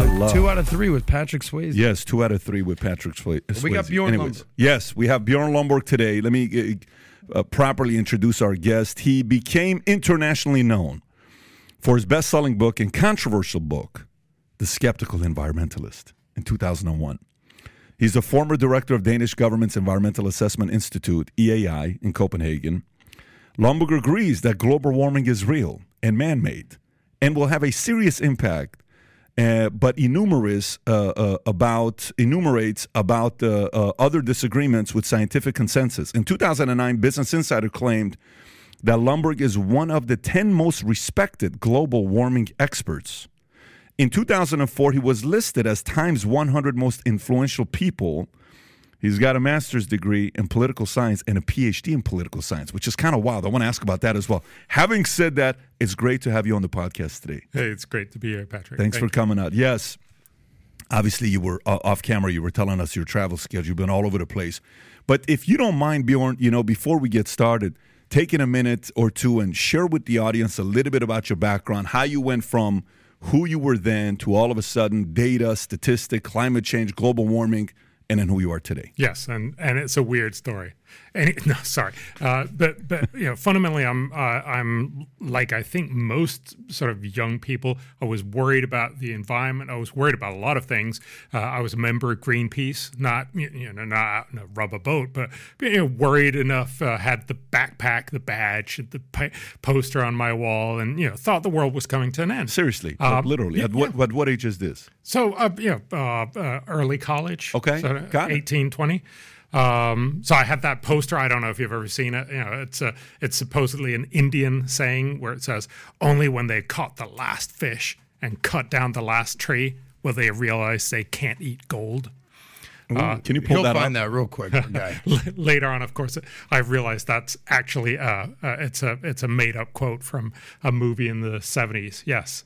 I love. Two out of three with Patrick Swayze. Yes, two out of three with Patrick Swayze. We got Bjorn Anyways, Lomborg. Yes, we have Bjorn Lomborg today. Let me uh, uh, properly introduce our guest. He became internationally known for his best-selling book and controversial book, The Skeptical Environmentalist, in 2001. He's a former director of Danish government's Environmental Assessment Institute, EAI, in Copenhagen. Lomborg agrees that global warming is real and man-made and will have a serious impact uh, but enumerates uh, about enumerates about uh, other disagreements with scientific consensus. In 2009, Business Insider claimed that Lomborg is one of the 10 most respected global warming experts. In 2004, he was listed as Time's 100 most influential people. He's got a master's degree in political science and a PhD in political science, which is kind of wild. I want to ask about that as well. Having said that, it's great to have you on the podcast today. Hey, it's great to be here, Patrick. Thanks Thank for coming out. Yes. Obviously, you were uh, off camera. You were telling us your travel schedule. You've been all over the place. But if you don't mind, Bjorn, you know, before we get started, taking a minute or two and share with the audience a little bit about your background, how you went from who you were then to all of a sudden data, statistic, climate change, global warming, and then who you are today. Yes, and and it's a weird story. And no, sorry, uh, but but you know, fundamentally, I'm uh, I'm like I think most sort of young people. I was worried about the environment. I was worried about a lot of things. Uh, I was a member of Greenpeace, not you know not out in a rubber boat, but you know, worried enough. Uh, had the backpack, the badge, the pa- poster on my wall, and you know thought the world was coming to an end. Seriously, Uh, literally. yeah, at what, what what age is this? So, uh, you know, uh, uh, early college. Okay, so got it. 18, 20. Um, so I have that poster. I don't know if you've ever seen it. You know, it's a, it's supposedly an Indian saying where it says, "Only when they caught the last fish and cut down the last tree will they realize they can't eat gold." Can you pull that find up? that real quick, guy. Later on, of course, I realized that's actually uh, uh, it's a it's a made up quote from a movie in the seventies. Yes.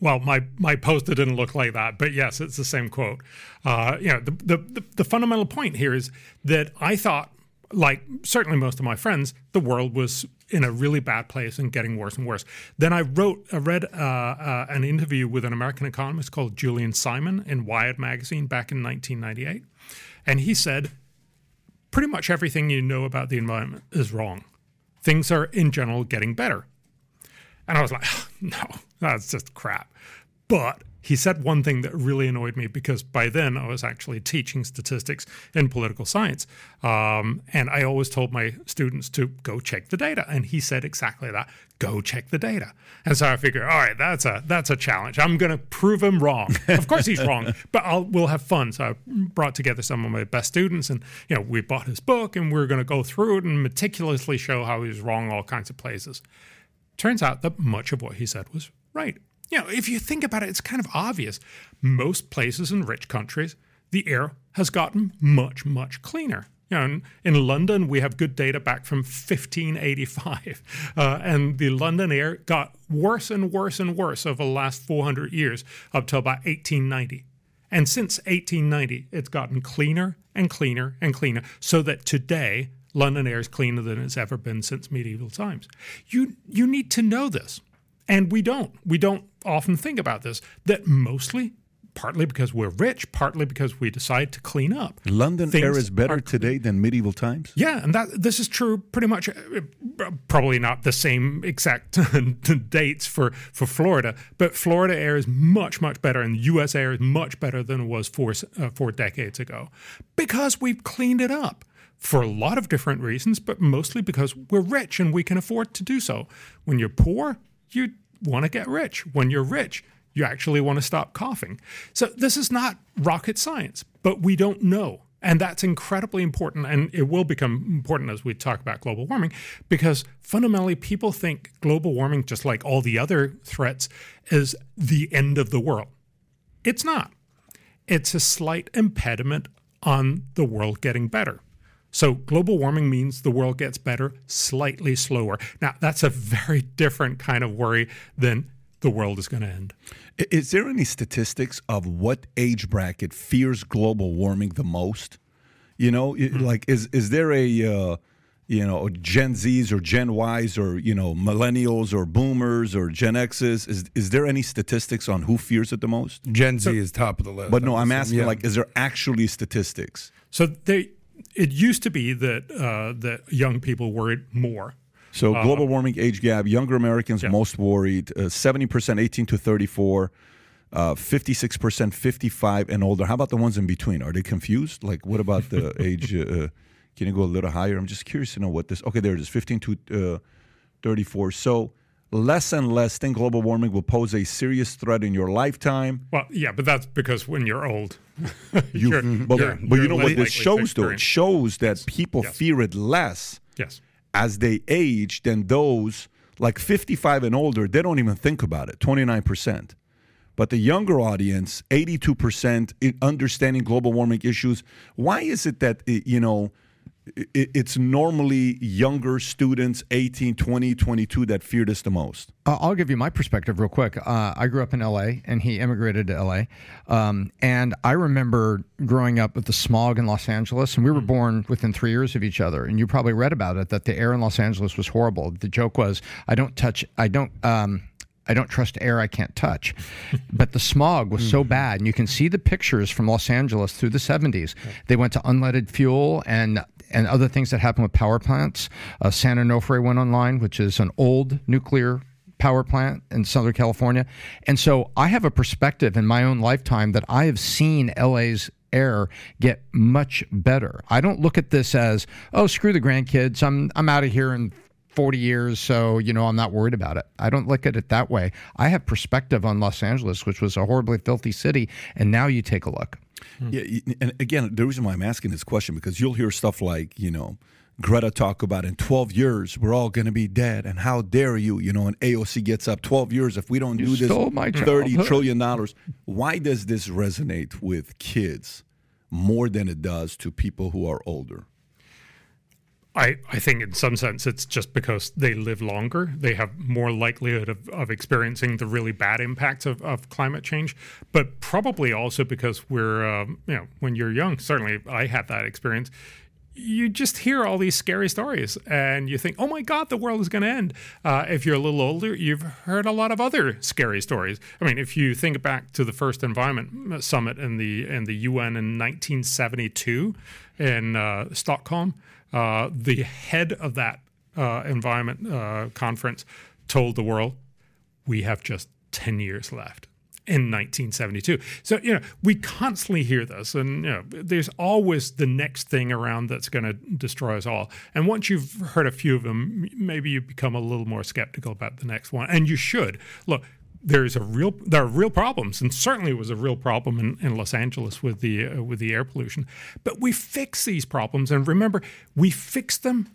Well, my my poster didn't look like that, but yes, it's the same quote. Uh, you know, the, the the fundamental point here is that I thought, like certainly most of my friends, the world was in a really bad place and getting worse and worse. Then I wrote, I read uh, uh, an interview with an American economist called Julian Simon in Wired magazine back in 1998, and he said pretty much everything you know about the environment is wrong. Things are in general getting better. And I was like, no, that's just crap. But he said one thing that really annoyed me because by then I was actually teaching statistics in political science. Um, and I always told my students to go check the data. And he said exactly that go check the data. And so I figured, all right, that's a that's a challenge. I'm going to prove him wrong. of course he's wrong, but I'll, we'll have fun. So I brought together some of my best students and, you know, we bought his book and we are going to go through it and meticulously show how he's wrong all kinds of places turns out that much of what he said was right. You know, if you think about it, it's kind of obvious. Most places in rich countries, the air has gotten much, much cleaner. You know, in, London, we have good data back from 1585, uh, and the London air got worse and worse and worse over the last 400 years up till about 1890. And since 1890, it's gotten cleaner and cleaner and cleaner, so that today London air is cleaner than it's ever been since medieval times. You you need to know this, and we don't. We don't often think about this. That mostly, partly because we're rich, partly because we decide to clean up. London Things air is better are- today than medieval times? Yeah, and that this is true pretty much. uh, Probably not the same exact dates for for Florida, but Florida air is much much better, and U.S. air is much better than it was four uh, four decades ago, because we've cleaned it up for a lot of different reasons, but mostly because we're rich and we can afford to do so. When you're poor, you want to get rich. When you're rich, you actually want to stop coughing. So this is not rocket science, but we don't know. And that's incredibly important. And it will become important as we talk about global warming, because fundamentally, people think global warming, just like all the other threats, is the end of the world. It's not. It's a slight impediment on the world getting better. So global warming means the world gets better slightly slower. Now, that's a very different kind of worry than the world is going to end. Is there any statistics of what age bracket fears global warming the most? You know, i- like is is there a uh, you know Gen Zs or Gen Ys or you know millennials or boomers or Gen Xs? Is is there any statistics on who fears it the most? Gen Z is top of the list. But no, I I'm asking. Yeah. like, is there actually statistics? So they, it used to be that uh, that young people worried more. So global warming age gap, younger Americans Yeah. most worried, uh, seventy percent eighteen to thirty four. Uh, 56% 55 and older. How about the ones in between? Are they confused? Like, what about the age? Uh, uh, can you go a little higher? I'm just curious to know what this. Okay, there it is 15 to uh, 34. So, less and less think global warming will pose a serious threat in your lifetime. Well, yeah, but that's because when you're old, You, you're, but, you're- but you you're know what this shows, though? It shows that people Yes. fear it less Yes. as they age than those like 55 and older, they don't even think about it, 29%. But the younger audience, 82% in understanding global warming issues. Why is it that, you know, it's normally younger students, 18, 20, 22, that fear this the most? Uh, I'll give you my perspective real quick. Uh, I grew up in LA and he immigrated to LA. Um, and I remember growing up with the smog in Los Angeles, and we were born within three years of each other. And you probably read about it that the air in Los Angeles was horrible. The joke was, I don't touch, I don't, um, I don't trust air I can't touch. But the smog was so bad. And you can see the pictures from Los Angeles through the 70s. They went to unleaded fuel and and other things that happen with power plants. Uh, San Onofre went online, which is an old nuclear power plant in Southern California. And so I have a perspective in my own lifetime that I have seen LA's air get much better. I don't look at this as, oh, screw the grandkids. I'm I'm out of here in 40 years, so you know I'm not worried about it. I don't look at it that way. I have perspective on Los Angeles, which was a horribly filthy city, and now you take a look. Hmm. Yeah, and again, the reason why I'm asking this question because you'll hear stuff like, you know, Greta talk about in 12 years we're all going to be dead, and how dare you? You know, and AOC gets up 12 years if we don't do this, stole my 30 dollars. Why does this resonate with kids more than it does to people who are older? I, I think in some sense it's just because they live longer. They have more likelihood of, of experiencing the really bad impacts of, of climate change, but probably also because we're, um, you know, when you're young, certainly I had that experience. You just hear all these scary stories and you think, oh my God, the world is going to end. Uh, if you're a little older, you've heard a lot of other scary stories. I mean, if you think back to the first environment summit in the, in the UN in 1972 in uh, Stockholm, uh, the head of that uh, environment uh, conference told the world, we have just 10 years left in 1972. So, you know, we constantly hear this, and, you know, there's always the next thing around that's going to destroy us all. And once you've heard a few of them, maybe you become a little more skeptical about the next one. And you should. Look, there's a real there are real problems and certainly it was a real problem in, in Los Angeles with the uh, with the air pollution but we fix these problems and remember we fix them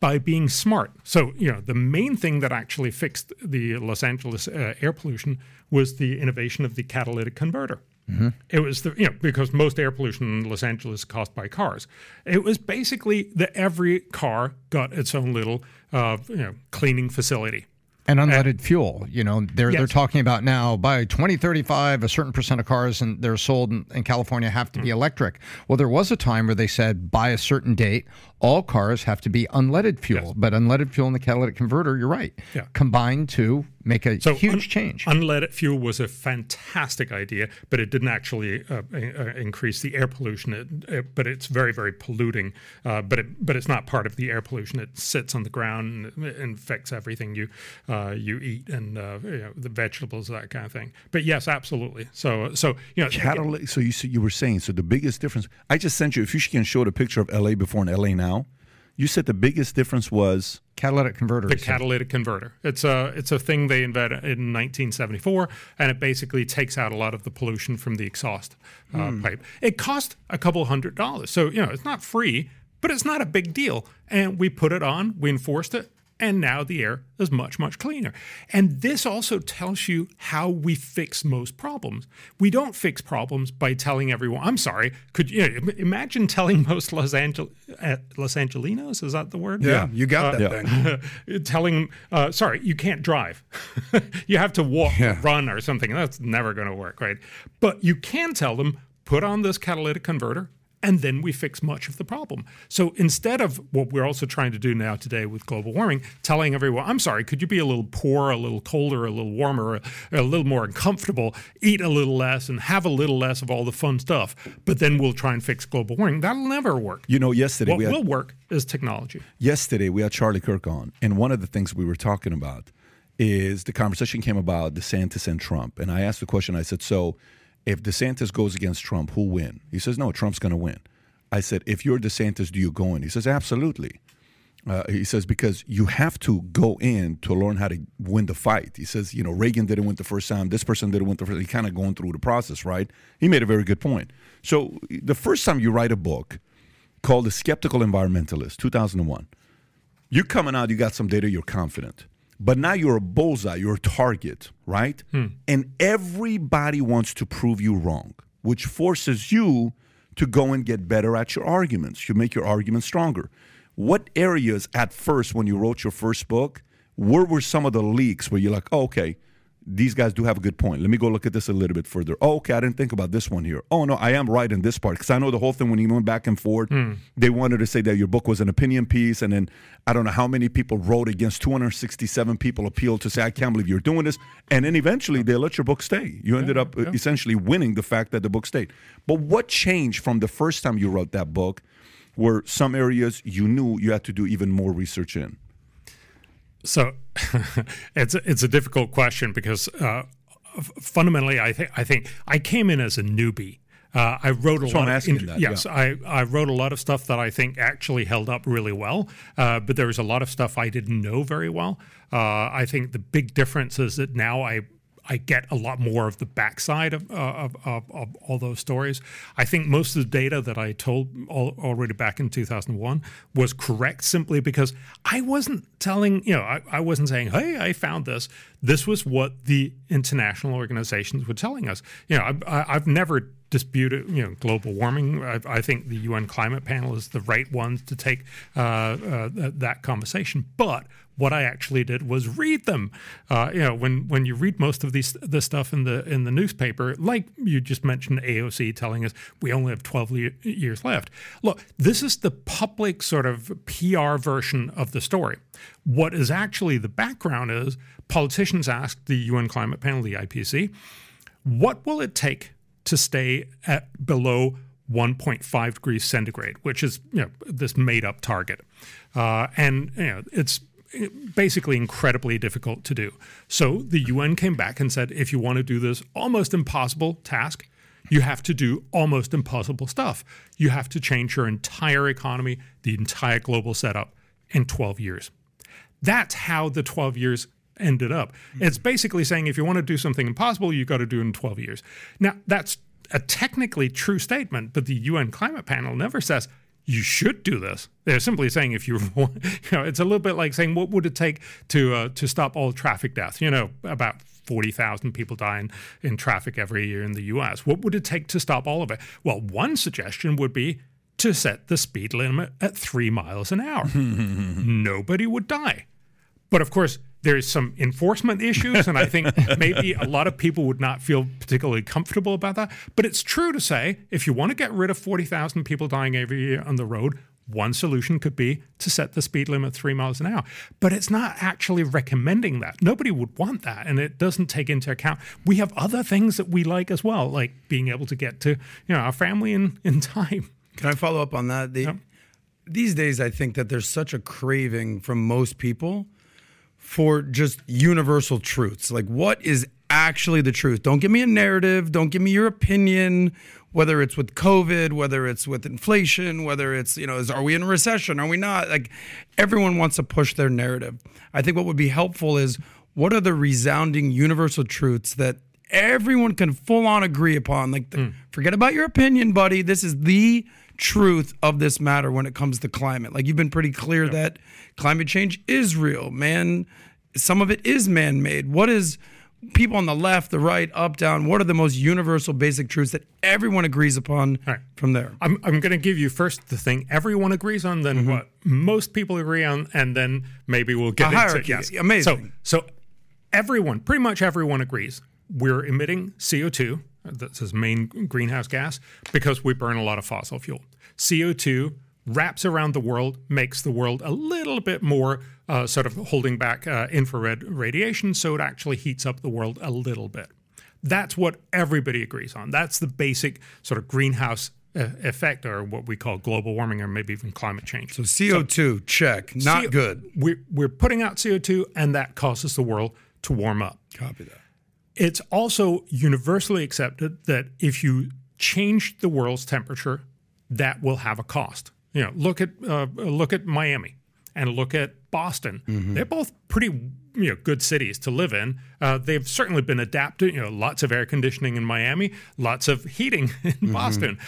by being smart so you know the main thing that actually fixed the Los Angeles uh, air pollution was the innovation of the catalytic converter It was the you know because most air pollution in Los Angeles is caused by cars. It was basically that every car got its own little uh, you know cleaning facility. And unleaded fuel, you know, they're they're talking about now by 2035, a certain percent of cars and they're sold in, in California have to be mm. electric. Well, there was a time where they said by a certain date, all cars have to be unleaded fuel. But unleaded fuel and the catalytic converter, you're right, Yeah. combined to make a So huge un- change. Unleaded fuel was a fantastic idea, but it didn't actually uh, uh, increase the air pollution. It, it, but it's very, very polluting. Uh, but it, but it's not part of the air pollution. It sits on the ground and it infects everything you uh, you eat and uh, you know, the vegetables, that kind of thing. But yes, absolutely. So so you know, Catalytic. So you s- you were saying so the biggest difference. I just sent you. If you can show the picture of LA before and LA now, you said the biggest difference was catalytic converter. the catalytic converter. It's a it's a thing they invented in 1974, and it basically takes out a lot of the pollution from the exhaust uh, pipe. It cost a couple hundred dollars, so you know it's not free, but it's not a big deal. And we put it on, we enforced it, and now the air is much, much cleaner. And this also tells you how we fix most problems. We don't fix problems by telling everyone, I'm sorry, could you know, imagine telling most Los, Angel- uh, Los Angelinos, is that the word? Yeah, you got that thing. telling, uh, sorry, you can't drive. you have to walk Yeah. run or something. That's never going to work, right? But you can tell them, put on this catalytic converter, and then we fix much of the problem. So instead of what we're also trying to do now today with global warming, telling everyone, I'm sorry, could you be a little poorer, a little colder, a little warmer, a, a little more uncomfortable, eat a little less, and have a little less of all the fun stuff, but then we'll try and fix global warming. That'll never work. You know, yesterday what we had, will work is technology. yesterday we had Charlie Kirk on, and one of the things we were talking about is the conversation came about DeSantis and Trump, and I asked the question. I said, "So, if DeSantis goes against Trump, who'll win?" He says, "No, Trump's going to win." I said, "If you're DeSantis, do you go in?" He says, "Absolutely." Uh, he says because you have to go in to learn how to win the fight. He says, you know, Reagan didn't win the first time. This person didn't win the first. He kind of going through the process, right? He made a very good point. So the first time you write a book called "The Skeptical Environmentalist," 2001, you're coming out. You got some data. You're confident, but now you're a bullseye. You're a target, right? Hmm. And everybody wants to prove you wrong, which forces you to go and get better at your arguments. You make your arguments stronger. What areas at first, when you wrote your first book, where were some of the leaks where you're like, oh, okay, these guys do have a good point. Let me go look at this a little bit further. Oh, okay, I didn't think about this one here. Oh, no, I am right in this part. Because I know the whole thing when you went back and forth, they wanted to say that your book was an opinion piece. And then I don't know how many people wrote against 267 people appealed to say, I can't believe you're doing this. And then eventually they let your book stay. You ended up uh, essentially winning the fact that the book stayed. But what changed from the first time you wrote that book where some areas you knew you had to do even more research in? So it's a, it's a difficult question because uh, fundamentally, I think I think I came in as a newbie. Uh, I wrote a So lot. I'm of asking int- that, yes, I, I wrote a lot of stuff that I think actually held up really well, uh, but there was a lot of stuff I didn't know very well. Uh, I think the big difference is that now I I get a lot more of the backside of, uh, of, of, of all those stories. I think most of the data that I told al- already back in 2001 was correct simply because I wasn't telling, you know, I, I wasn't saying, hey, I found this. This was what the international organizations were telling us. You know, I, I've never disputed, you know, global warming. I, I think the UN climate panel is the right ones to take uh, uh, that conversation. But what I actually did was read them. Uh, you know, when when you read most of these this stuff in the in the newspaper, like you just mentioned, AOC telling us we only have 12 le- years left. Look, this is the public sort of PR version of the story. What is actually the background is politicians asked the UN climate panel, the IPCC, what will it take to stay at below 1.5 degrees centigrade, which is you know this made up target, uh, and you know it's basically incredibly difficult to do. So the UN came back and said, if you want to do this almost impossible task, you have to do almost impossible stuff. You have to change your entire economy, the entire global setup in 12 years. That's how the 12 years ended up. Hmm. It's basically saying if you want to do something impossible, you've got to do it in 12 years. Now, that's a technically true statement, but the UN climate panel never says you should do this. They're simply saying if you you know, it's a little bit like saying what would it take to uh, to stop all traffic deaths? You know, about 40,000 people die in, in traffic every year in the US. What would it take to stop all of it? Well, one suggestion would be to set the speed limit at three miles an hour. Nobody would die. But of course, there's some enforcement issues, and I think maybe a lot of people would not feel particularly comfortable about that. But it's true to say if you want to get rid of 40,000 people dying every year on the road, one solution could be to set the speed limit three miles an hour. But it's not actually recommending that. Nobody would want that. And it doesn't take into account we have other things that we like as well, like being able to get to you know our family in, in time. Can I follow up on that? The, These days, I think that there's such a craving from most people for just universal truths. Like, what is actually the truth? Don't give me a narrative. Don't give me your opinion. Whether it's with COVID, whether it's with inflation, whether it's you know, is are we in a recession? Are we not? Like, everyone wants to push their narrative. I think what would be helpful is what are the resounding universal truths that everyone can full on agree upon. Like, the, hmm. forget about your opinion, buddy. This is the truth of this matter when it comes to climate? Like you've been pretty clear that climate change is real, man. Some of it is man-made. What is people on the left, the right, up, down? What are the most universal, basic truths that everyone agrees upon Right. from there? I'm, I'm going to give you first the thing everyone agrees on, then mm-hmm. what most people agree on, and then maybe we'll get A into hierarchy. yes. Amazing. So, so everyone, pretty much everyone agrees we're emitting CO2. That's his main greenhouse gas because we burn a lot of fossil fuel. CO2 wraps around the world, makes the world a little bit more uh, sort of holding back uh, infrared radiation, so it actually heats up the world a little bit. That's what everybody agrees on. That's the basic sort of greenhouse uh, effect, or what we call global warming, or maybe even climate change. So CO2, check. Not CO good. We're, we're putting out CO2, and that causes the world to warm up. Copy that. It's also universally accepted that if you change the world's temperature, that will have a cost. You know, look at uh, look at Miami and look at Boston. They're both pretty you know good cities to live in. Uh, they've certainly been adapted. You know, lots of air conditioning in Miami, lots of heating in Boston.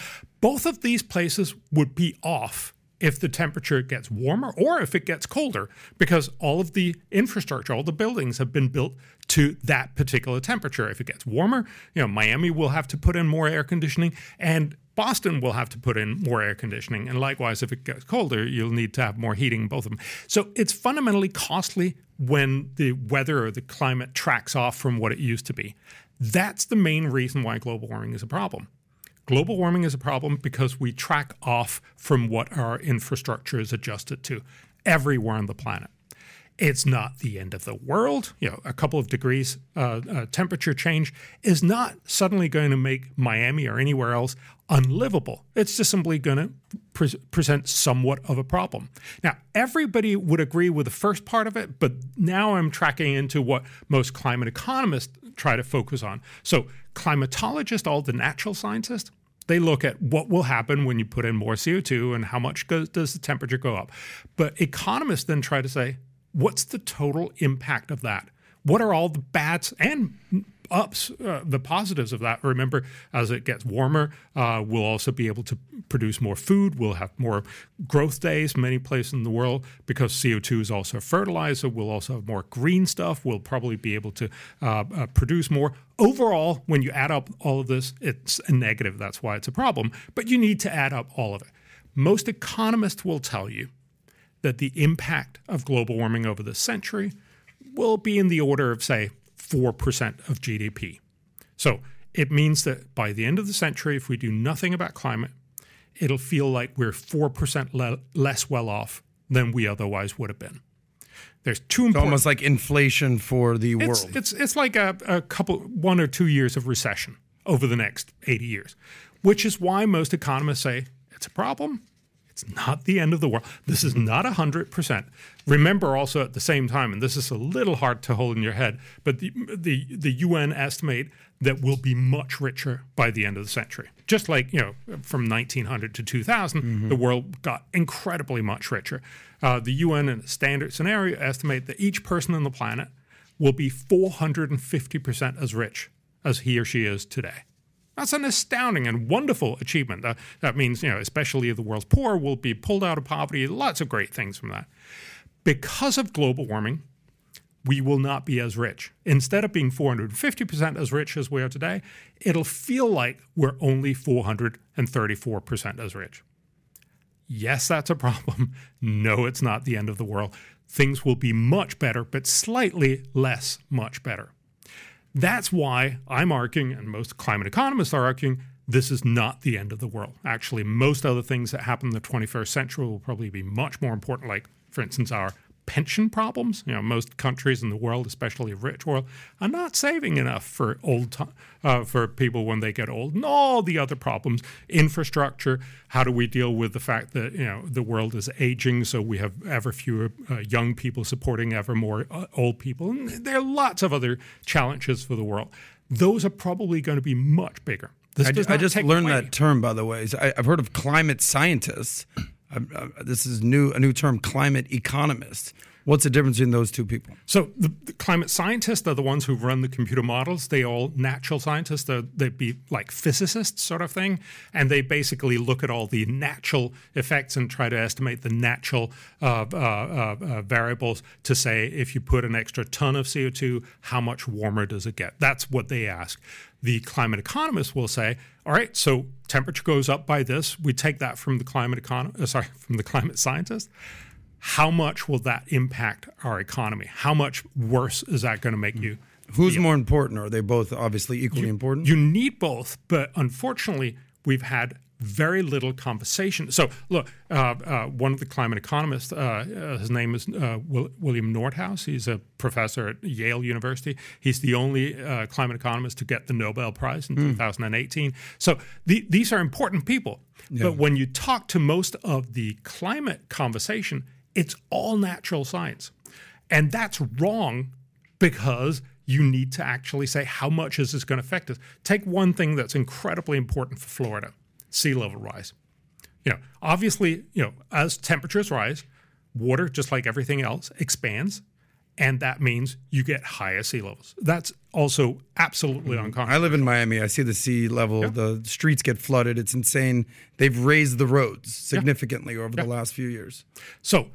Both of these places would be off if the temperature gets warmer or if it gets colder because all of the infrastructure all the buildings have been built to that particular temperature. If it gets warmer you know miami will have to put in more air conditioning and boston will have to put in more air conditioning. And likewise if it gets colder you'll need to have more heating both of them. So it's fundamentally costly when the weather or the climate tracks off from what it used to be. That's the main reason why global warming is a problem Global warming is a problem because we track off from what our infrastructure is adjusted to everywhere on the planet. It's not the end of the world. You know, a couple of degrees uh, uh, temperature change is not suddenly going to make Miami or anywhere else unlivable. It's just simply going to pre- present somewhat of a problem. Now, everybody would agree with the first part of it, but now I'm tracking into what most climate economists try to focus on. So, climatologists, all the natural scientists, they look at what will happen when you put in more CO2 and how much goes, does the temperature go up. But economists then try to say, what's the total impact of that? What are all the bads and ups, uh, the positives of that? Remember, as it gets warmer, uh, we'll also be able to produce more food. We'll have more growth days many places in the world because CO2 is also a fertilizer. We'll also have more green stuff. We'll probably be able to uh, uh, produce more. Overall, when you add up all of this, it's a negative. That's why it's a problem. But you need to add up all of it. Most economists will tell you that the impact of global warming over the century will be in the order of, say, 4% of GDP. So it means that by the end of the century, if we do nothing about climate, it'll feel like we're 4% le- less well off than we otherwise would have been. There's two It's almost like inflation for the it's, world. It's it's like a, a couple one or two years of recession over the next 80 years, which is why most economists say it's a problem. It's not the end of the world. This is not 100%. Remember also at the same time, and this is a little hard to hold in your head, but the, the, the UN estimate that we'll be much richer by the end of the century. Just like, you know, from 1900 to 2000, the world got incredibly much richer. Uh, the UN in a standard scenario estimate that each person on the planet will be 450% as rich as he or she is today. That's an astounding and wonderful achievement. That, that means, you know, especially the world's poor will be pulled out of poverty. Lots of great things from that. Because of global warming, we will not be as rich. Instead of being 450% as rich as we are today, it'll feel like we're only 434% as rich. Yes, that's a problem. No, it's not the end of the world. Things will be much better, but slightly less much better. That's why I'm arguing, and most climate economists are arguing, this is not the end of the world. Actually, most other things that happen in the 21st century will probably be much more important, like, for instance, our pension problems. You know, most countries in the world, especially rich world, are not saving enough for old ti- uh, for people when they get old, and all the other problems, infrastructure. How do we deal with the fact that you know the world is aging, so we have ever fewer uh, young people supporting ever more uh, old people, and there are lots of other challenges for the world. Those are probably going to be much bigger. I, I just learned away- that term, by the way. I, I've heard of climate scientists. This is new a new term, climate economist. What's the difference between those two people? So the, the, climate scientists are the ones who run the computer models. They all natural scientists. They'd be like physicists, sort of thing, and they basically look at all the natural effects and try to estimate the natural uh, uh, uh, uh variables to say if you put an extra ton of CO two, how much warmer does it get? That's what they ask. The climate economists will say, all right, so temperature goes up by this. We take that from the climate econ- uh, sorry, from the climate scientists how much will that impact our economy? How much worse is that going to make you? Who's feel? more important? Are they both obviously equally you, important? You need both, but unfortunately, we've had very little conversation. So, look, uh, uh, one of the climate economists, uh, uh his name is uh, William Nordhaus. He's a professor at Yale University. He's the only uh, climate economist to get the Nobel Prize in mm. 2018. So, the, these are important people. Yeah. But when you talk to most of the climate conversation, it's all natural science. And that's wrong because you need to actually say how much is this going to affect us. Take one thing that's incredibly important for Florida, sea level rise. You know, obviously, you know, as temperatures rise, water, just like everything else, expands, and that means you get higher sea levels. That's also absolutely mm-hmm. I live in Miami. I see the sea level. Yeah. The streets get flooded. It's insane. They've raised the roads significantly yeah. over yeah. the last few years. So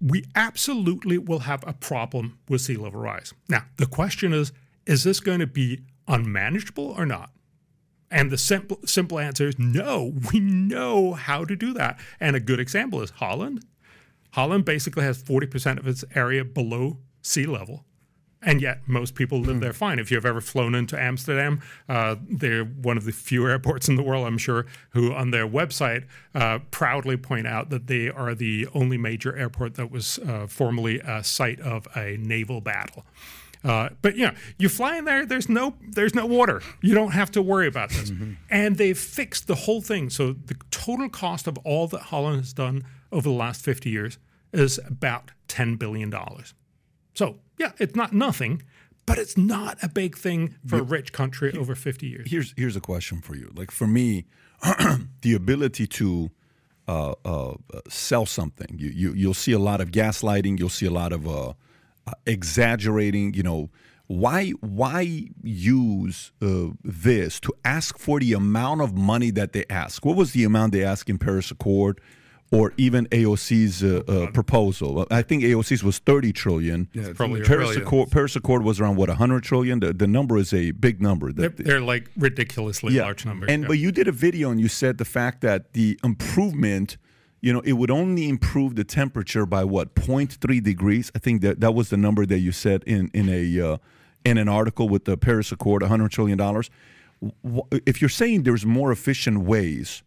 we absolutely will have a problem with sea level rise. Now, the question is is this going to be unmanageable or not? And the simple simple answer is no. We know how to do that. And a good example is Holland. Holland basically has 40% of its area below sea level and yet most people live hmm. there fine. If you've ever flown into Amsterdam, uh, they're one of the few airports in the world, I'm sure, who on their website uh, proudly point out that they are the only major airport that was uh, formerly a site of a naval battle. Uh, but you know, you fly in there. There's no, there's no water. You don't have to worry about this. Mm-hmm. And they've fixed the whole thing. So the total cost of all that Holland has done over the last 50 years is about 10 billion dollars. So yeah, it's not nothing, but it's not a big thing for a rich country over 50 years. Here's here's a question for you. Like for me, the ability to uh, uh, sell something, you, you you'll see a lot of gaslighting. You'll see a lot of uh, uh exaggerating. You know, why why use uh, this to ask for the amount of money that they ask? What was the amount they asked in Paris Accord? Or even AOC's uh, uh, proposal. I think AOC's was 30 trillion. Yeah, probably Paris Accord, Paris Accord was around what 100 trillion. The, the number is a big number. They're, they're like ridiculously yeah. large numbers. And yeah. but you did a video and you said the fact that the improvement, you know, it would only improve the temperature by what 0.3 degrees. I think that that was the number that you said in in a uh, in an article with the Paris Accord, 100 trillion dollars. If you're saying there's more efficient ways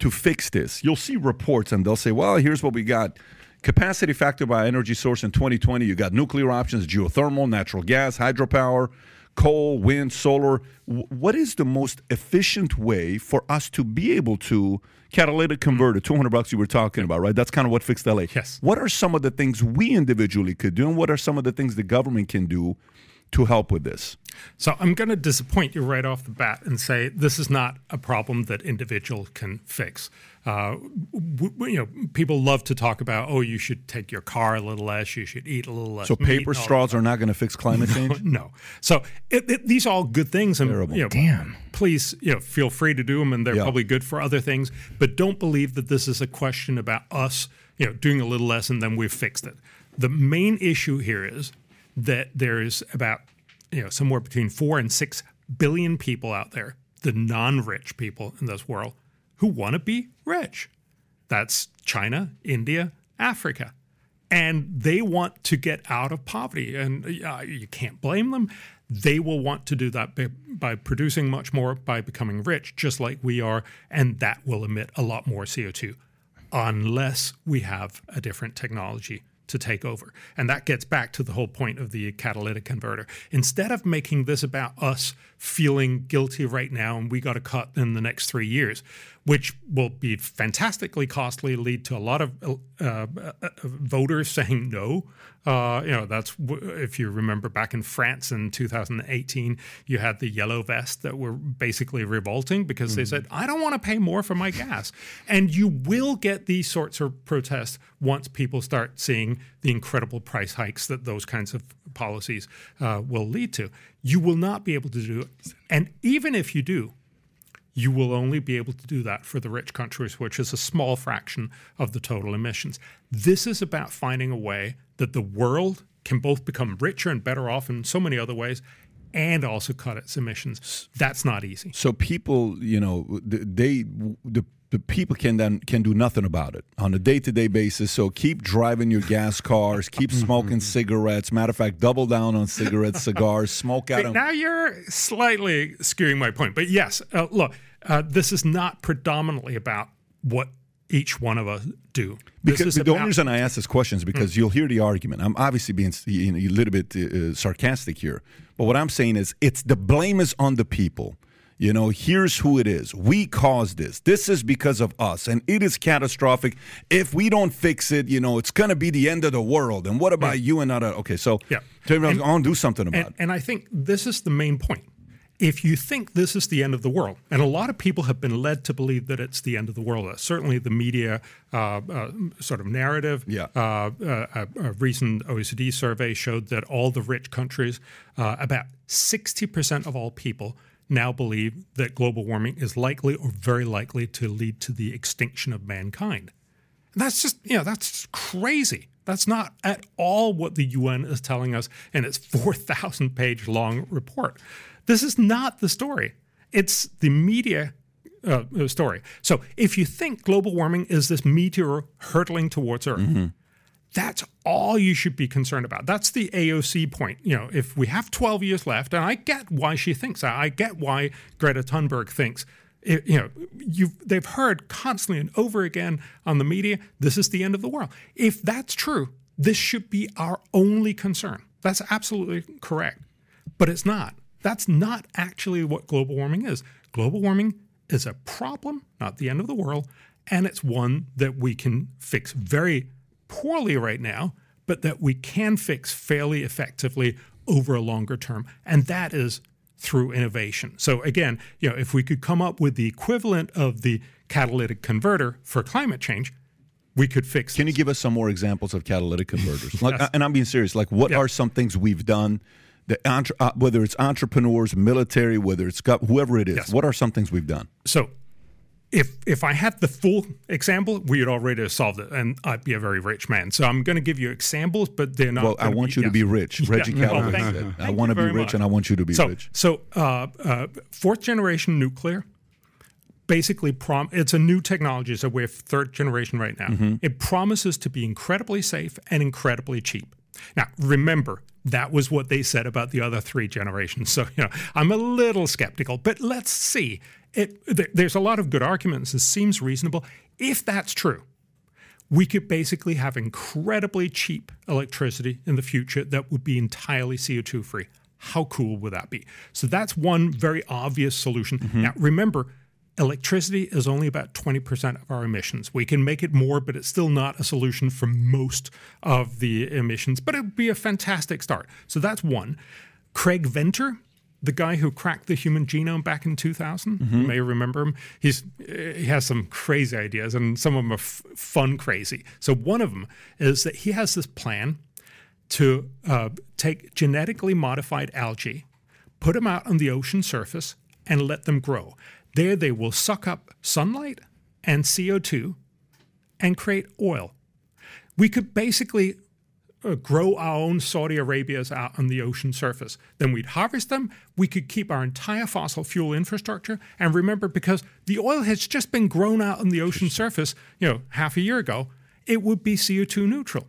to fix this. You'll see reports and they'll say, well, here's what we got. Capacity factor by energy source in 2020, you got nuclear options, geothermal, natural gas, hydropower, coal, wind, solar. what is the most efficient way for us to be able to catalytic converter, 200 bucks you were talking about, right? That's kind of what fixed LA. Yes. What are some of the things we individually could do and what are some of the things the government can do to help with this? So I'm going to disappoint you right off the bat and say this is not a problem that individuals can fix. Uh, w- you know, people love to talk about, oh, you should take your car a little less, you should eat a little less. So paper straws are not going to fix climate change. no. So it, it, these are all good things, and Terrible. you know, damn, please, you know, feel free to do them, and they're yeah. probably good for other things. But don't believe that this is a question about us, you know, doing a little less and then we've fixed it. The main issue here is that there is about you know somewhere between four and six billion people out there, the non-rich people in this world, who want to be rich. That's China, India, Africa. And they want to get out of poverty. And uh, you can't blame them. They will want to do that by, by, producing much more, by becoming rich, just like we are. And that will emit a lot more CO2 unless we have a different technology to take over. And that gets back to the whole point of the catalytic converter. Instead of making this about us feeling guilty right now and we got to cut in the next three years, which will be fantastically costly, lead to a lot of uh, uh, voters saying no. Uh, you know, that's if you remember back in France in 2018, you had the yellow vest that were basically revolting because mm-hmm. they said, "I don't want to pay more for my gas," and you will get these sorts of protests once people start seeing the incredible price hikes that those kinds of policies uh, will lead to. You will not be able to do it, and even if you do you will only be able to do that for the rich countries, which is a small fraction of the total emissions. This is about finding a way that the world can both become richer and better off in so many other ways and also cut its emissions. That's not easy. So people, you know, they the the people can then can do nothing about it on a day-to-day basis so keep driving your gas cars keep smoking cigarettes matter of fact double down on cigarettes cigars smoke out of now you're slightly skewing my point but yes uh, look uh, this is not predominantly about what each one of us do. Because the only reason I ask this question is because mm. you'll hear the argument. I'm obviously being you know, a little bit uh, sarcastic here, but what I'm saying is it's the blame is on the people. You know, here's who it is. We caused this. This is because of us, and it is catastrophic. If we don't fix it, you know, it's going to be the end of the world. And what about yeah. you and other? Okay, so yeah, tell me, and, I'll do something about and, it. And I think this is the main point if you think this is the end of the world, and a lot of people have been led to believe that it's the end of the world, uh, certainly the media uh, uh, sort of narrative. Yeah. Uh, uh, a, a, recent OECD survey showed that all the rich countries, uh, about 60% of all people, now believe that global warming is likely or very likely to lead to the extinction of mankind. That's just, you know, that's crazy. That's not at all what the UN is telling us in its 4,000 page long report. This is not the story. It's the media uh, story. So if you think global warming is this meteor hurtling towards Earth, mm-hmm. That's all you should be concerned about. That's the AOC point. You know, if we have 12 years left, and I get why she thinks that, I get why Greta Thunberg thinks. It, you know, you've, they've heard constantly and over again on the media, this is the end of the world. If that's true, this should be our only concern. That's absolutely correct. But it's not. That's not actually what global warming is. Global warming is a problem, not the end of the world, and it's one that we can fix very poorly right now, but that we can fix fairly effectively over a longer term. And that is through innovation. So again, you know, if we could come up with the equivalent of the catalytic converter for climate change, we could fix. Can this. you give us some more examples of catalytic converters? Like, yes. and I'm being serious. Like, what are some things we've done the entre- uh, whether it's entrepreneurs, military, whether it's got whoever it is. Yes. What are some things we've done? So, if if I had the full example, we had already solved it, and I'd be a very rich man. So I'm going to give you examples, but they're not. Well, I want be, you to be rich. Reggie yeah. "I want to be rich, much. and I want you to be so, rich." So, uh, uh, fourth generation nuclear basically prom it's a new technology so we're third generation right now mm-hmm. it promises to be incredibly safe and incredibly cheap now remember that was what they said about the other three generations. So, you know, I'm a little skeptical, but let's see. It, th- there's a lot of good arguments. It seems reasonable. If that's true, we could basically have incredibly cheap electricity in the future that would be entirely CO2 free. How cool would that be? So that's one very obvious solution. Mm-hmm. Now, remember, electricity is only about 20% of our emissions. We can make it more, but it's still not a solution for most of the emissions, but it would be a fantastic start. So that's one. Craig Venter, the guy who cracked the human genome back in 2000, mm-hmm. you may remember him. He's he has some crazy ideas, and some of them are f- fun crazy. So one of them is that he has this plan to uh, take genetically modified algae, put them out on the ocean surface, and let them grow. There, they will suck up sunlight and CO2 and create oil. We could basically uh, grow our own Saudi Arabias out on the ocean surface. Then we'd harvest them. We could keep our entire fossil fuel infrastructure. And remember, because the oil has just been grown out on the ocean surface, you know, half a year ago, it would be CO2 neutral.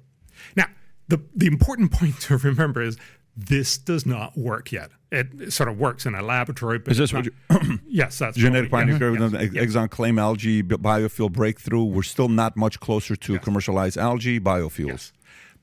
Now, the, the important point to remember is this does not work yet. It sort of works in a laboratory. But Is this what? You, yes, that's genetic bionuclear. Yes, yes, Exxon claim algae biofuel breakthrough. We're still not much closer to yes. commercialized algae biofuels. Yes.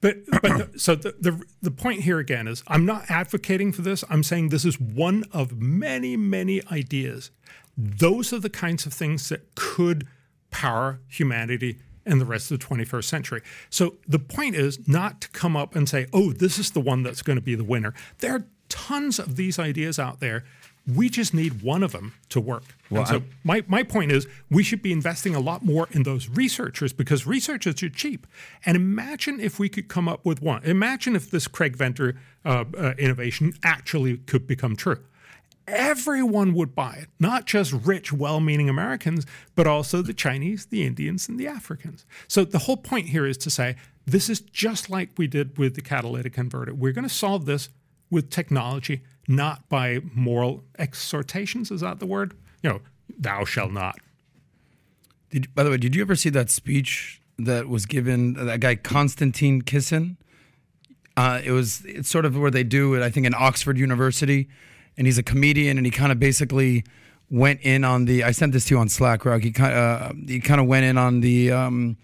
But but the, so the, the the point here again is I'm not advocating for this. I'm saying this is one of many many ideas. Those are the kinds of things that could power humanity in the rest of the 21st century. So the point is not to come up and say, "Oh, this is the one that's going to be the winner." There are tons of these ideas out there. We just need one of them to work. Well, and so my, my point is we should be investing a lot more in those researchers because researchers are cheap. And imagine if we could come up with one. Imagine if this Craig Venter uh, uh, innovation actually could become true. Everyone would buy it, not just rich, well meaning Americans, but also the Chinese, the Indians, and the Africans. So the whole point here is to say this is just like we did with the catalytic converter. We're going to solve this with technology, not by moral exhortations. Is that the word? You know, thou shall not. Did, by the way, did you ever see that speech that was given that guy Konstantin Kisin? Uh, it was it's sort of where they do it, I think, in Oxford University, and he's a comedian, and he kind of basically went in on the. I sent this to you on Slack, Rock. He kind uh, he kind of went in on the um,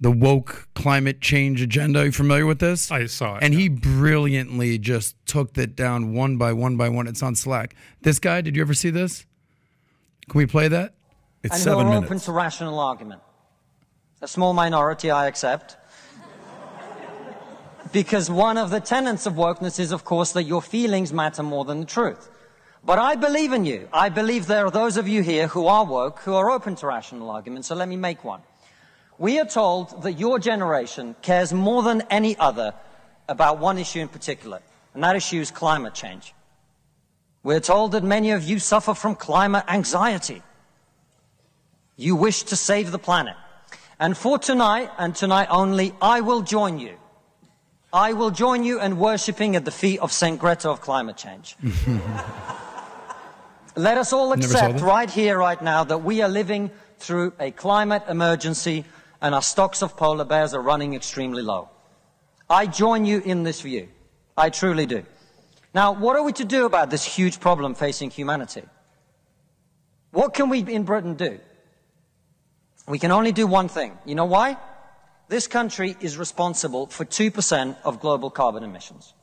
the woke climate change agenda. Are you familiar with this? I saw it, and he brilliantly just took that down one by one by one. It's on Slack. This guy, did you ever see this? Can we play that? It's and seven who are minutes. open to rational argument. A small minority, I accept. because one of the tenets of wokeness is, of course, that your feelings matter more than the truth. But I believe in you. I believe there are those of you here who are woke, who are open to rational argument, so let me make one. We are told that your generation cares more than any other about one issue in particular, and that issue is climate change. We're told that many of you suffer from climate anxiety. You wish to save the planet. And for tonight, and tonight only, I will join you. I will join you in worshipping at the feet of St. Greta of climate change. Let us all accept right here, right now, that we are living through a climate emergency and our stocks of polar bears are running extremely low. I join you in this view. I truly do. Now, what are we to do about this huge problem facing humanity? What can we in Britain do? We can only do one thing. You know why? This country is responsible for 2% of global carbon emissions.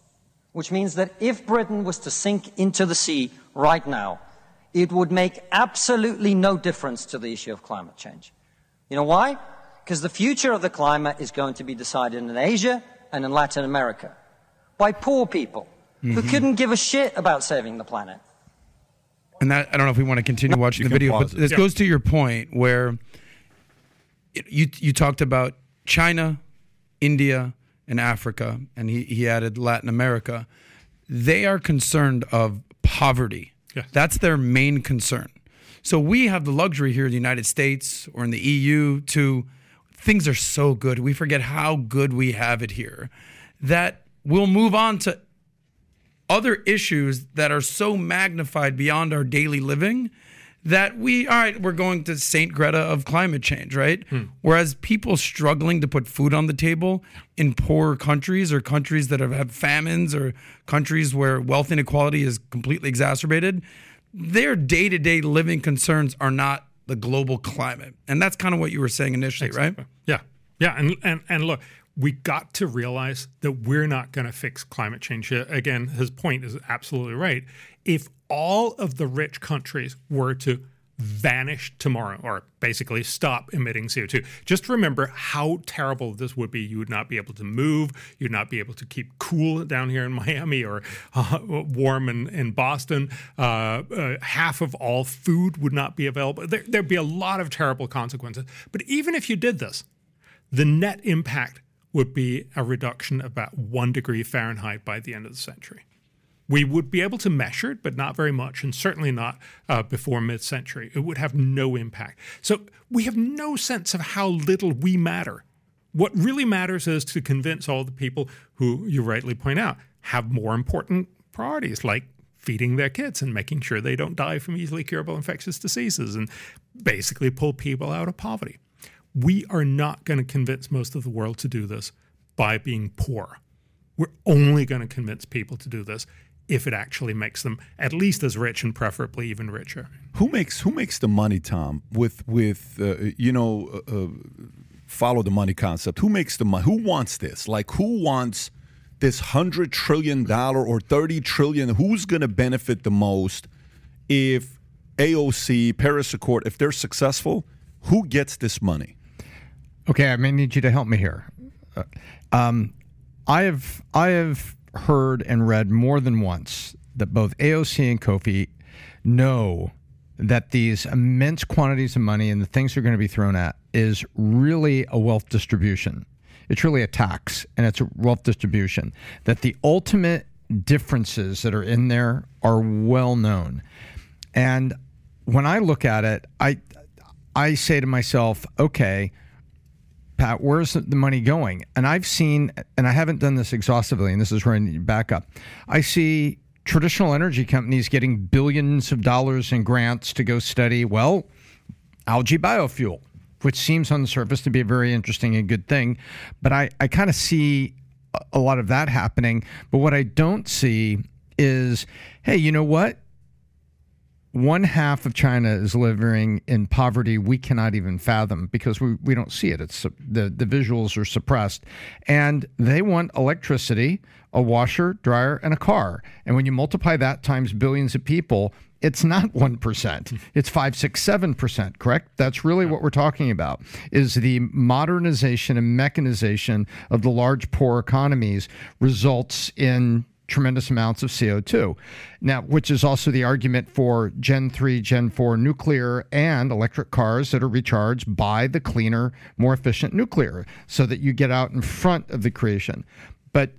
Which means that if Britain was to sink into the sea right now, it would make absolutely no difference to the issue of climate change. You know why? Because the future of the climate is going to be decided in Asia and in Latin America by poor people who mm-hmm. couldn't give a shit about saving the planet. And that I don't know if we want to continue watching You the video, but this Yeah. goes to your point where it- you you talked about China, India, and Africa, and he, he added Latin America. They are concerned of poverty. Yes. That's their main concern. So we have the luxury here in the United States or in the EU to things are so good. We forget how good we have it here that we'll move on to other issues that are so magnified beyond our daily living that we all right we're going to saint greta of climate change right hmm. whereas people struggling to put food on the table in poorer countries or countries that have had famines or countries where wealth inequality is completely exacerbated their day-to-day living concerns are not the global climate and that's kind of what you were saying initially right Yeah, yeah, and and and look, we got to realize that we're not going to fix climate change. Again, his point is absolutely right. If all of the rich countries were to vanish tomorrow, or basically stop emitting CO2, just remember how terrible this would be. You would not be able to move. You'd not be able to keep cool down here in Miami or uh, warm in, in Boston. Uh, uh, half of all food would not be available. There, there'd be a lot of terrible consequences. But even if you did this, the net impact would be a reduction of about one degree Fahrenheit by the end of the century. We would be able to measure it, but not very much, and certainly not uh, before mid century. It would have no impact. So we have no sense of how little we matter. What really matters is to convince all the people who you rightly point out have more important priorities, like feeding their kids and making sure they don't die from easily curable infectious diseases and basically pull people out of poverty. We are not going to convince most of the world to do this by being poor. We're only going to convince people to do this if it actually makes them at least as rich and preferably even richer. Who makes who makes the money, Tom? With with uh, you know uh, uh, follow the money concept. Who makes the money? Who wants this? Like, who wants this hundred trillion dollar or thirty trillion? Who's going to benefit the most if AOC, Paris Accord, if they're successful? Who gets this money? Okay, I may need you to help me here. Uh, um, I have I have heard and read more than once that both AOC and Kofi know that these immense quantities of money and the things they're going to be thrown at is really a wealth distribution. It's really a tax and it's a wealth distribution. That the ultimate differences that are in there are well known. And when I look at it, I I say to myself, okay, Pat, where's the money going? And I've seen, and I haven't done this exhaustively, and this is where back up. I see traditional energy companies getting billions of dollars in grants to go study, well, algae biofuel, which seems on the surface to be a very interesting and good thing. But I, I kind of see a lot of that happening. But what I don't see is, hey, you know what? One half of China is living in poverty we cannot even fathom because we, we don't see it. It's the the visuals are suppressed, and they want electricity, a washer, dryer, and a car. And when you multiply that times billions of people, it's not one percent. It's five, six, seven percent. Correct. That's really what we're talking about. Is the modernization and mechanization of the large poor economies results in tremendous amounts of CO2. Now, which is also the argument for Gen 3, Gen 4 nuclear and electric cars that are recharged by the cleaner, more efficient nuclear so that you get out in front of the creation. But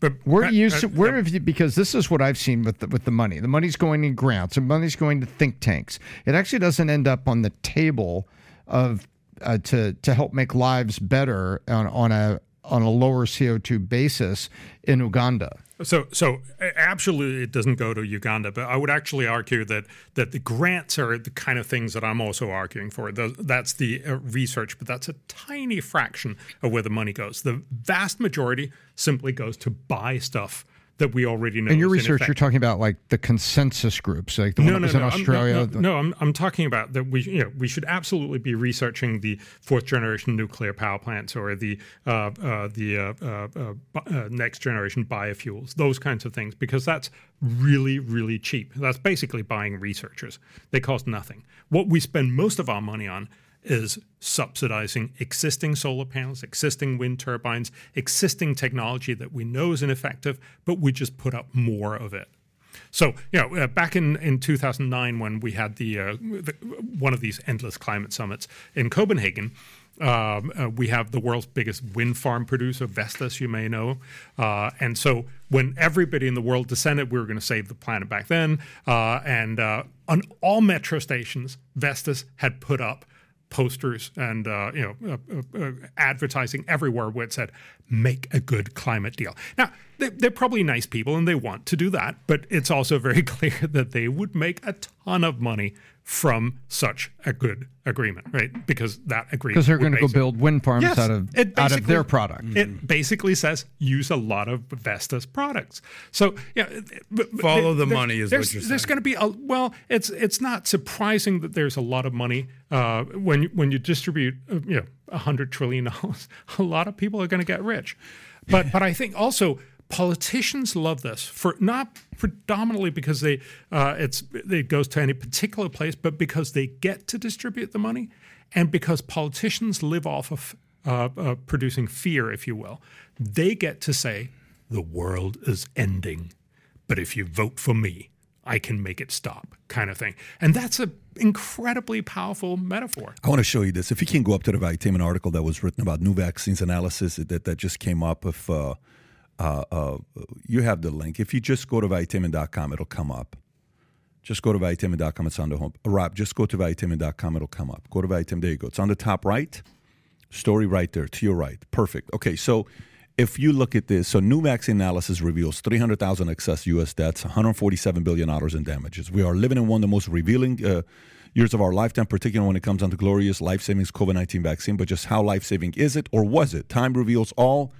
but where do you where have you because this is what I've seen with the, with the money. The money's going in grants, the money's going to think tanks. It actually doesn't end up on the table of uh, to to help make lives better on, on a on a lower CO2 basis in Uganda. So, so absolutely, it doesn't go to Uganda. But I would actually argue that that the grants are the kind of things that I'm also arguing for. That's the uh, research, but that's a tiny fraction of where the money goes. The vast majority simply goes to buy stuff that we already know. In your research, in you're talking about like the consensus groups, like the no, one no, that was no, in Australia. I'm, no, no, no, I'm, I'm talking about that we you know we should absolutely be researching the fourth generation nuclear power plants or the uh, uh, the uh, uh, uh next generation biofuels, those kinds of things, because that's really really cheap. That's basically buying researchers. They cost nothing. What we spend most of our money on is subsidizing existing solar panels, existing wind turbines, existing technology that we know is ineffective, but we just put up more of it. So, you know, uh, back in, in 2009, when we had the, uh, the, one of these endless climate summits in Copenhagen, um, uh, we have the world's biggest wind farm producer, Vestas, you may know. Uh, and so when everybody in the world descended, we were going to save the planet back then. Uh, and uh, on all metro stations, Vestas had put up posters and uh, you know uh, uh, uh, advertising everywhere where it said make a good climate deal. Now they, they're probably nice people and they want to do that, but it's also very clear that they would make a ton of money from such a good agreement, right? Because that agreement because they're going to go build wind farms yes, out of out of their product. It basically says use a lot of Vestas products. So yeah, follow the money is what you're saying. There's going to be a well, it's it's not surprising that there's a lot of money uh, when when you distribute uh, you know a hundred trillion dollars. A lot of people are going to get rich, but but I think also politicians love this for not predominantly because they uh, it's it goes to any particular place, but because they get to distribute the money, and because politicians live off of uh, uh, producing fear, if you will. They get to say the world is ending, but if you vote for me, I can make it stop, kind of thing. And that's an incredibly powerful metaphor. I want to show you this. If you can go up to the Vitamin article that was written about new vaccines analysis that, that just came up of uh, uh, uh, you have the link. If you just go to vitamin.com, it'll come up. Just go to vitamin.com. It's on the home. Rob, just go to vitamin.com. It'll come up. Go to vitamin. There you go. It's on the top right. Story right there to your right. Perfect. Okay, so if you look at this, so new vaccine analysis reveals 300,000 excess U.S. deaths, 147 billion dollars in damages. We are living in one of the most revealing uh, years of our lifetime, particularly when it comes down to glorious life-saving COVID-19 vaccine. But just how life-saving is it, or was it? Time reveals all.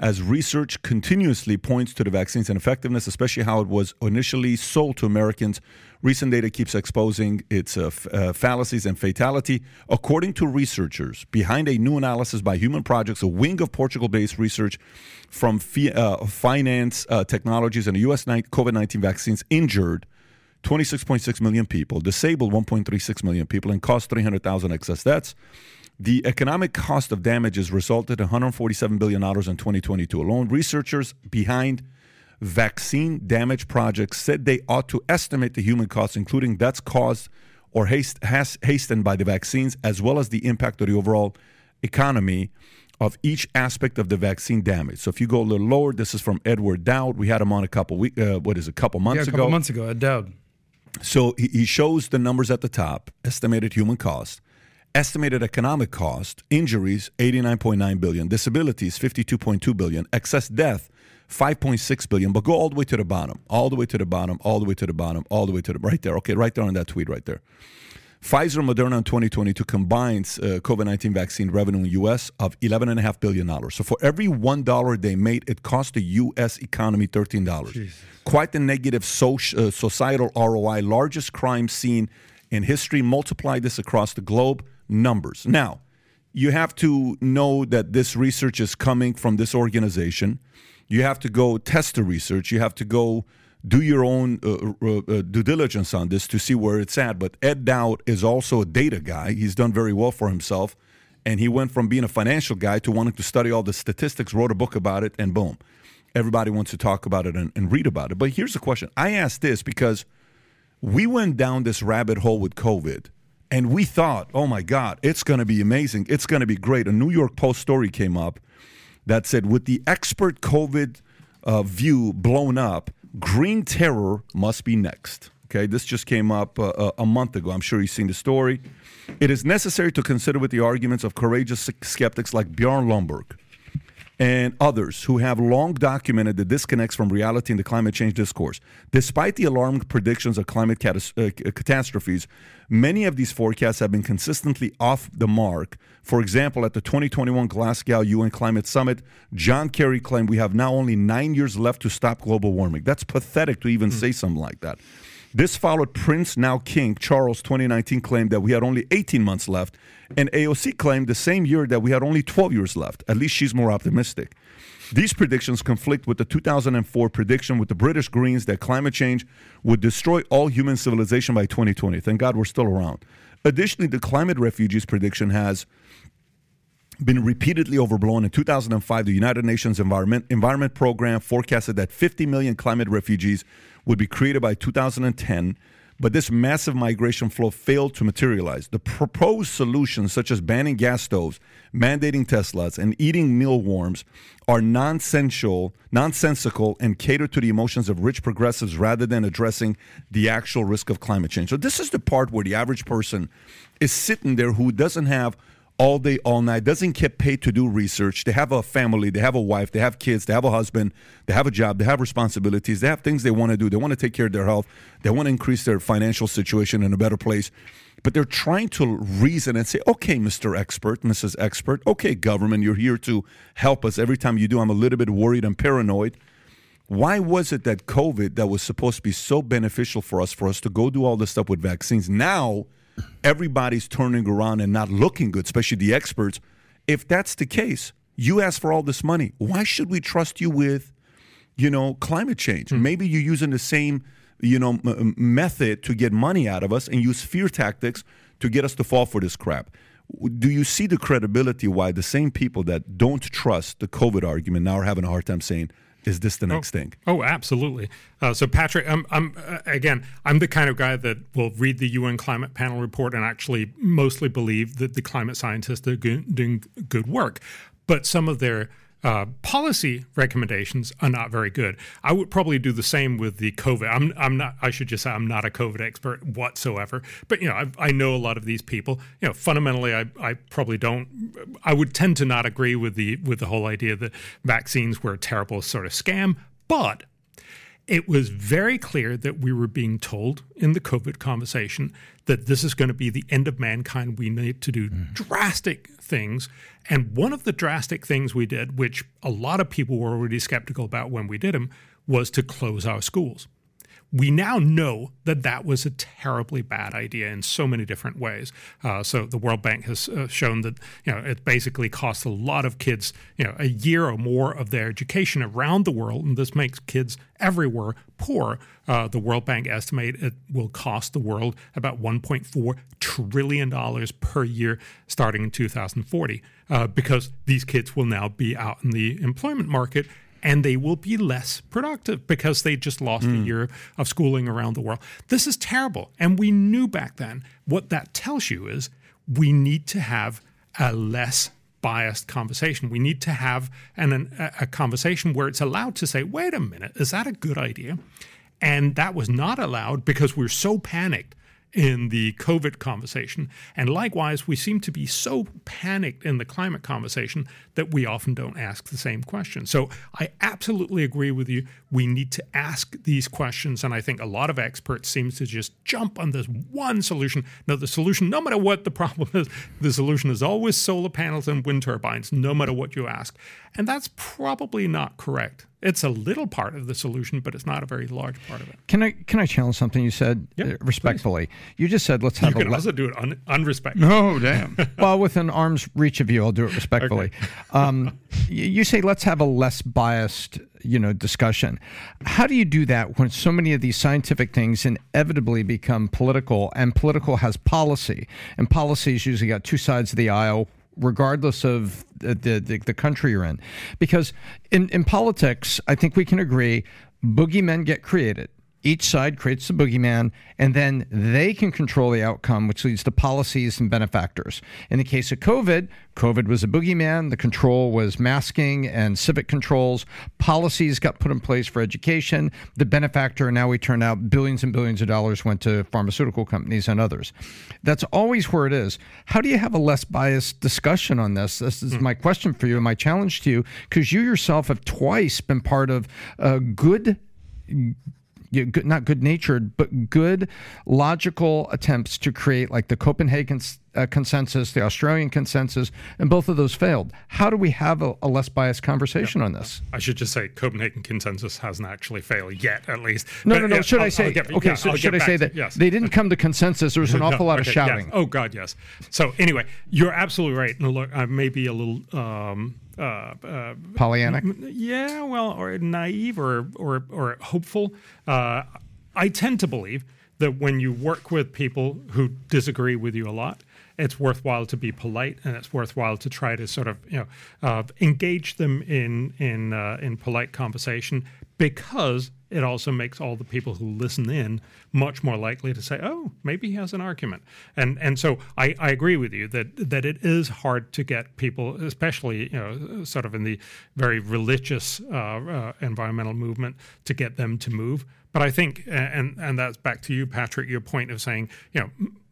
As research continuously points to the vaccine's ineffectiveness, especially how it was initially sold to Americans. Recent data keeps exposing its uh, f- uh, fallacies and fatality. According to researchers, behind a new analysis by Human Projects, a wing of Portugal based research from fi- uh, Phinance uh, Technologies and the U.S. COVID 19 vaccines injured 26.6 million people, disabled 1.36 million people, and cost 300,000 excess deaths. The economic cost of damages resulted in $147 billion in 2022 alone. Researchers behind vaccine damage projects said they ought to estimate the human costs, including deaths caused or haste, has, hastened by the vaccines, as well as the impact of the overall economy of each aspect of the vaccine damage. So if you go a little lower, this is from Edward Dowd. We had him on a couple week, uh, what is it, a couple months ago? yeah, a ago. couple months ago, Ed Dowd. So he, he shows the numbers at the top, estimated human cost, estimated economic cost, injuries 89.9 billion, disabilities 52.2 billion, excess death 5.6 billion, but go all the way to the bottom, all the way to the bottom, all the way to the bottom, all the way to the right there. Okay, right there on that tweet right there. Pfizer Moderna in 2022 combines uh, COVID 19 vaccine revenue in the U.S. of $11.5 billion. So for every $1 they made, it cost the U.S. economy $13. Jesus. Quite the negative social, uh, societal ROI, largest crime seen in history. Multiply this across the globe, numbers. Now, you have to know that this research is coming from this organization. You have to go test the research. You have to go do your own uh, uh, due diligence on this to see where it's at. But Ed Dowd is also a data guy. He's done very well for himself. And he went from being a financial guy to wanting to study all the statistics, wrote a book about it, and boom. Everybody wants to talk about it and, and read about it. But here's the question I asked this because we went down this rabbit hole with COVID and we thought, oh my God, it's going to be amazing. It's going to be great. A New York Post story came up that said, with the expert COVID uh, view blown up, green terror must be next. Okay, this just came up uh, a month ago. I'm sure you've seen the story. It is necessary to consider with the arguments of courageous skeptics like Bjorn Lomborg and others who have long documented the disconnects from reality in the climate change discourse. Despite the alarming predictions of climate catas- uh, catastrophes, many of these forecasts have been consistently off the mark. For example, at the 2021 Glasgow UN Climate Summit, John Kerry claimed we have now only nine years left to stop global warming. That's pathetic to even mm. say something like that. This followed Prince, now King Charles 2019 claimed that we had only 18 months left, and AOC claimed the same year that we had only 12 years left. At least she's more optimistic. These predictions conflict with the 2004 prediction with the British Greens that climate change would destroy all human civilization by 2020. Thank God we're still around. Additionally, the climate refugees prediction has been repeatedly overblown. In 2005, the United Nations Environment, Environment Program forecasted that 50 million climate refugees would be created by 2010, but this massive migration flow failed to materialize. The proposed solutions, such as banning gas stoves, mandating Teslas, and eating mealworms, are nonsensical, nonsensical and cater to the emotions of rich progressives rather than addressing the actual risk of climate change. So, this is the part where the average person is sitting there who doesn't have all day, all night, doesn't get paid to do research. They have a family, they have a wife, they have kids, they have a husband, they have a job, they have responsibilities, they have things they want to do. They want to take care of their health, they want to increase their financial situation in a better place. But they're trying to reason and say, okay, Mr. Expert, Mrs. Expert, okay, government, you're here to help us. Every time you do, I'm a little bit worried and paranoid. Why was it that COVID, that was supposed to be so beneficial for us, for us to go do all this stuff with vaccines, now everybody's turning around and not looking good, especially the experts. If that's the case, you ask for all this money. Why should we trust you with, you know, climate change? Mm. Maybe you're using the same, you know, m- method to get money out of us and use fear tactics to get us to fall for this crap. Do you see the credibility why the same people that don't trust the COVID argument now are having a hard time saying, is this the next oh, thing? Oh, absolutely. Uh, so, Patrick, I'm, I'm uh, again, I'm the kind of guy that will read the UN climate panel report and actually mostly believe that the climate scientists are doing good work. But some of their uh, policy recommendations are not very good. I would probably do the same with the COVID. I'm, I'm not. I should just say I'm not a COVID expert whatsoever. But you know, I, I know a lot of these people. You know, fundamentally, I, I probably don't. I would tend to not agree with the with the whole idea that vaccines were a terrible sort of scam. But it was very clear that we were being told in the COVID conversation that this is going to be the end of mankind. We need to do mm. drastic things. And one of the drastic things we did, which a lot of people were already skeptical about when we did them, was to close our schools we now know that that was a terribly bad idea in so many different ways. Uh, so the World Bank has uh, shown that you know it basically costs a lot of kids you know a year or more of their education around the world, and this makes kids everywhere poor. Uh, the World Bank estimate it will cost the world about 1.4 trillion dollars per year starting in 2040 uh, because these kids will now be out in the employment market and they will be less productive because they just lost mm. a year of schooling around the world. This is terrible. And we knew back then what that tells you is we need to have a less biased conversation. We need to have an, an, a conversation where it's allowed to say, wait a minute, is that a good idea? And that was not allowed because we're so panicked in the COVID conversation. And likewise, we seem to be so panicked in the climate conversation that we often don't ask the same question. So I absolutely agree with you. We need to ask these questions. And I think a lot of experts seem to just jump on this one solution. No, the solution, no matter what the problem is, the solution is always solar panels and wind turbines, no matter what you ask. And that's probably not correct. It's a little part of the solution, but it's not a very large part of it. Can I can I challenge something you said yep, uh, respectfully? Please. You just said let's have you a. Can le- also do it un- unrespectfully. No, damn. well, within arm's reach of you, I'll do it respectfully. okay. um, you say let's have a less biased, you know, discussion. How do you do that when so many of these scientific things inevitably become political, and political has policy, and policies usually got two sides of the aisle regardless of the, the, the country you're in. Because in, in politics, I think we can agree boogeymen get created. Each side creates the boogeyman, and then they can control the outcome, which leads to policies and benefactors. In the case of COVID, COVID was a boogeyman. The control was masking and civic controls. Policies got put in place for education. The benefactor, now we turn out billions and billions of dollars went to pharmaceutical companies and others. That's always where it is. How do you have a less biased discussion on this? This is mm. my question for you and my challenge to you, because you yourself have twice been part of a good not good natured, but good logical attempts to create like the Copenhagen uh, consensus, the Australian consensus, and both of those failed. How do we have a, a less biased conversation yeah. on this? I should just say Copenhagen consensus hasn't actually failed yet, at least. No, but, no, no. Should I'll, I say? Get, okay, yeah, so should I say that yes. they didn't come to consensus? There was an awful no, lot okay, of shouting. Yes. Oh God, yes. So anyway, you're absolutely right. Look, I may be a little. Um, uh, uh, Pollyannic? Yeah, well, or naive or or or hopeful. Uh, I tend to believe that when you work with people who disagree with you a lot, it's worthwhile to be polite and it's worthwhile to try to sort of you know uh, engage them in in uh, in polite conversation because it also makes all the people who listen in much more likely to say, "Oh, maybe he has an argument." And and so I, I agree with you that that it is hard to get people, especially you know, sort of in the very religious uh, uh, environmental movement, to get them to move. But I think, and and that's back to you, Patrick, your point of saying, you know,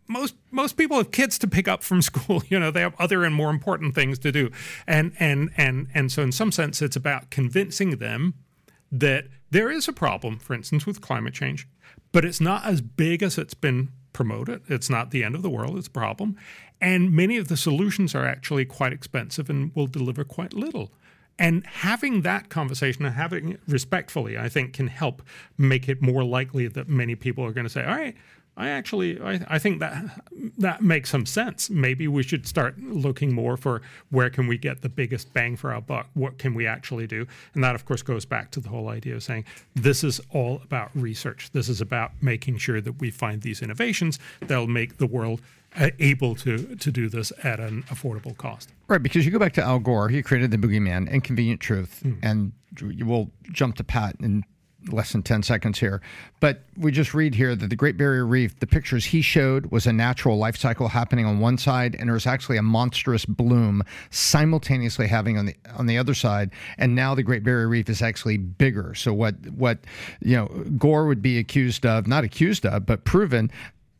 most most people have kids to pick up from school. You know they have other and more important things to do. And and and and so in some sense it's about convincing them that there is a problem for instance with climate change but it's not as big as it's been promoted. It's not the end of the world it's a problem. And many of the solutions are actually quite expensive and will deliver quite little. And having that conversation and having it respectfully, I think, can help make it more likely that many people are going to say, all right, I actually I, I think that that makes some sense. Maybe we should start looking more for where can we get the biggest bang for our buck? What can we actually do? And that of course goes back to the whole idea of saying this is all about research. This is about making sure that we find these innovations that'll make the world uh, able to to do this at an affordable cost. Right, because you go back to Al Gore, he created the boogeyman, Inconvenient Truth, mm. and we'll jump to Pat in less than 10 seconds here. But we just read here that the Great Barrier Reef, the pictures he showed was a natural life cycle happening on one side, and there was actually a monstrous bloom simultaneously having on the on the other side. And now the Great Barrier Reef is actually bigger. So what what you know Gore would be accused of, not accused of, but proven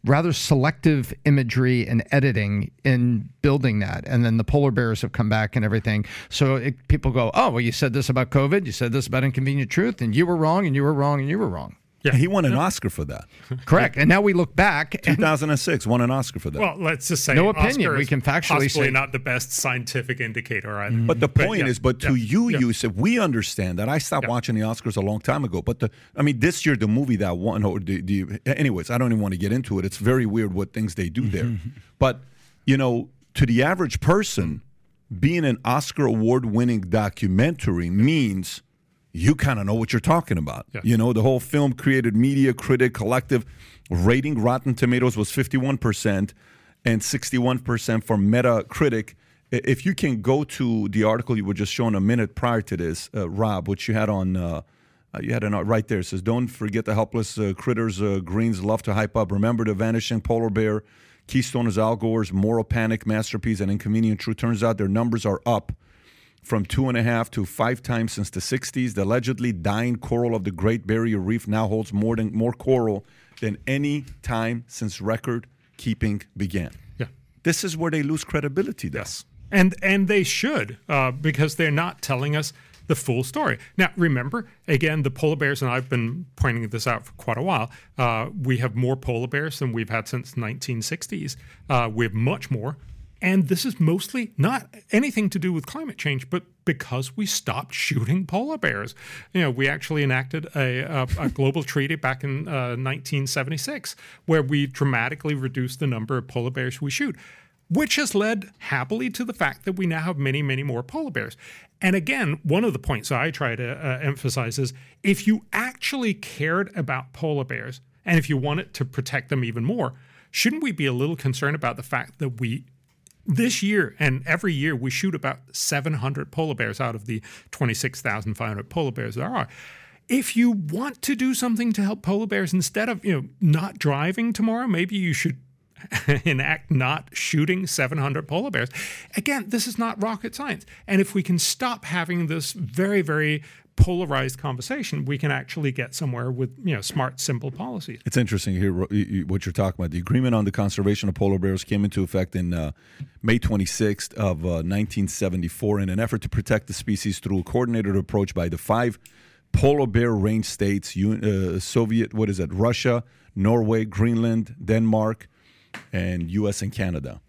rather selective imagery and editing in building that. And then the polar bears have come back and everything. So it, people go, oh, well, you said this about COVID, you said this about inconvenient truth, and you were wrong, and you were wrong, and you were wrong. Yeah. He won an Oscar for that. Correct. And now we look back. 2006 won an Oscar for that. Well, let's just say No opinion. Oscar We can factually possibly say- not the best scientific indicator either. Mm-hmm. But the point yeah, is, but to yeah, you, yeah. you said we understand that. I stopped watching the Oscars a long time ago. But the, I mean, this year the movie that won. Or the, the, anyways, I don't even want to get into it. It's very weird what things they do there. Mm-hmm. but you know, to the average person, being an Oscar award-winning documentary means you kind of know what you're talking about. Yeah. You know, the whole film created media critic collective rating. Rotten Tomatoes was 51% and 61% for Metacritic. If you can go to the article you were just showing a minute prior to this, uh, Rob, which you had on, uh, uh, you had an right there. It says, "Don't forget the helpless uh, critters uh, Greens love to hype up. Remember the vanishing polar bear, Keystone is Al Gore's moral panic masterpiece and inconvenient truth. Turns out their numbers are up." From two and a half to five times since the 60s. The allegedly dying coral of the Great Barrier Reef now holds more than more coral than any time since record keeping began. Yeah. This is where they lose credibility. Though. Yes, and and they should uh, because they're not telling us the full story. Now, remember again, the polar bears, and I've been pointing this out for quite a while. Uh, we have more polar bears than we've had since the 1960s. Uh, we have much more. And this is mostly not anything to do with climate change, but because we stopped shooting polar bears. You know, we actually enacted a, a, a global treaty back in uh, 1976 where we dramatically reduced the number of polar bears we shoot which has led happily to the fact that we now have many, many more polar bears. And again, one of the points I try to uh, emphasize is if you actually cared about polar bears and if you wanted to protect them even more, shouldn't we be a little concerned about the fact that we this year and every year we shoot about 700 polar bears out of the 26,500 polar bears there are. If you want to do something to help polar bears instead of, you know, not driving tomorrow, maybe you should enact not shooting 700 polar bears. Again, this is not rocket science. And if we can stop having this very, very polarized conversation, we can actually get somewhere with you know smart, simple policies. It's interesting here what you're talking about. The agreement on the conservation of polar bears came into effect in uh, May 26th of uh, 1974 in an effort to protect the species through a coordinated approach by the five polar bear range states: uh, Soviet, what is it? Russia, Norway, Greenland, Denmark, and U.S. and Canada.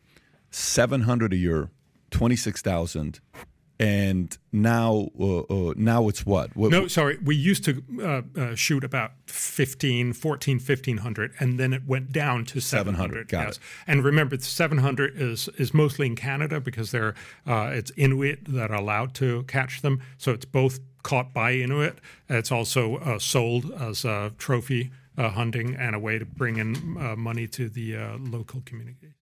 700 a year, 26,000. And now, uh, uh, now it's what? what No, sorry. We used to uh, uh, shoot about 15, 14, 1500, and then it went down to 700. 700, got yes. it. And remember, the 700 is is mostly in Canada because they're uh, it's Inuit that are allowed to catch them. So it's both caught by Inuit. It's also uh, sold as a trophy uh, hunting and a way to bring in uh, money to the uh, local community.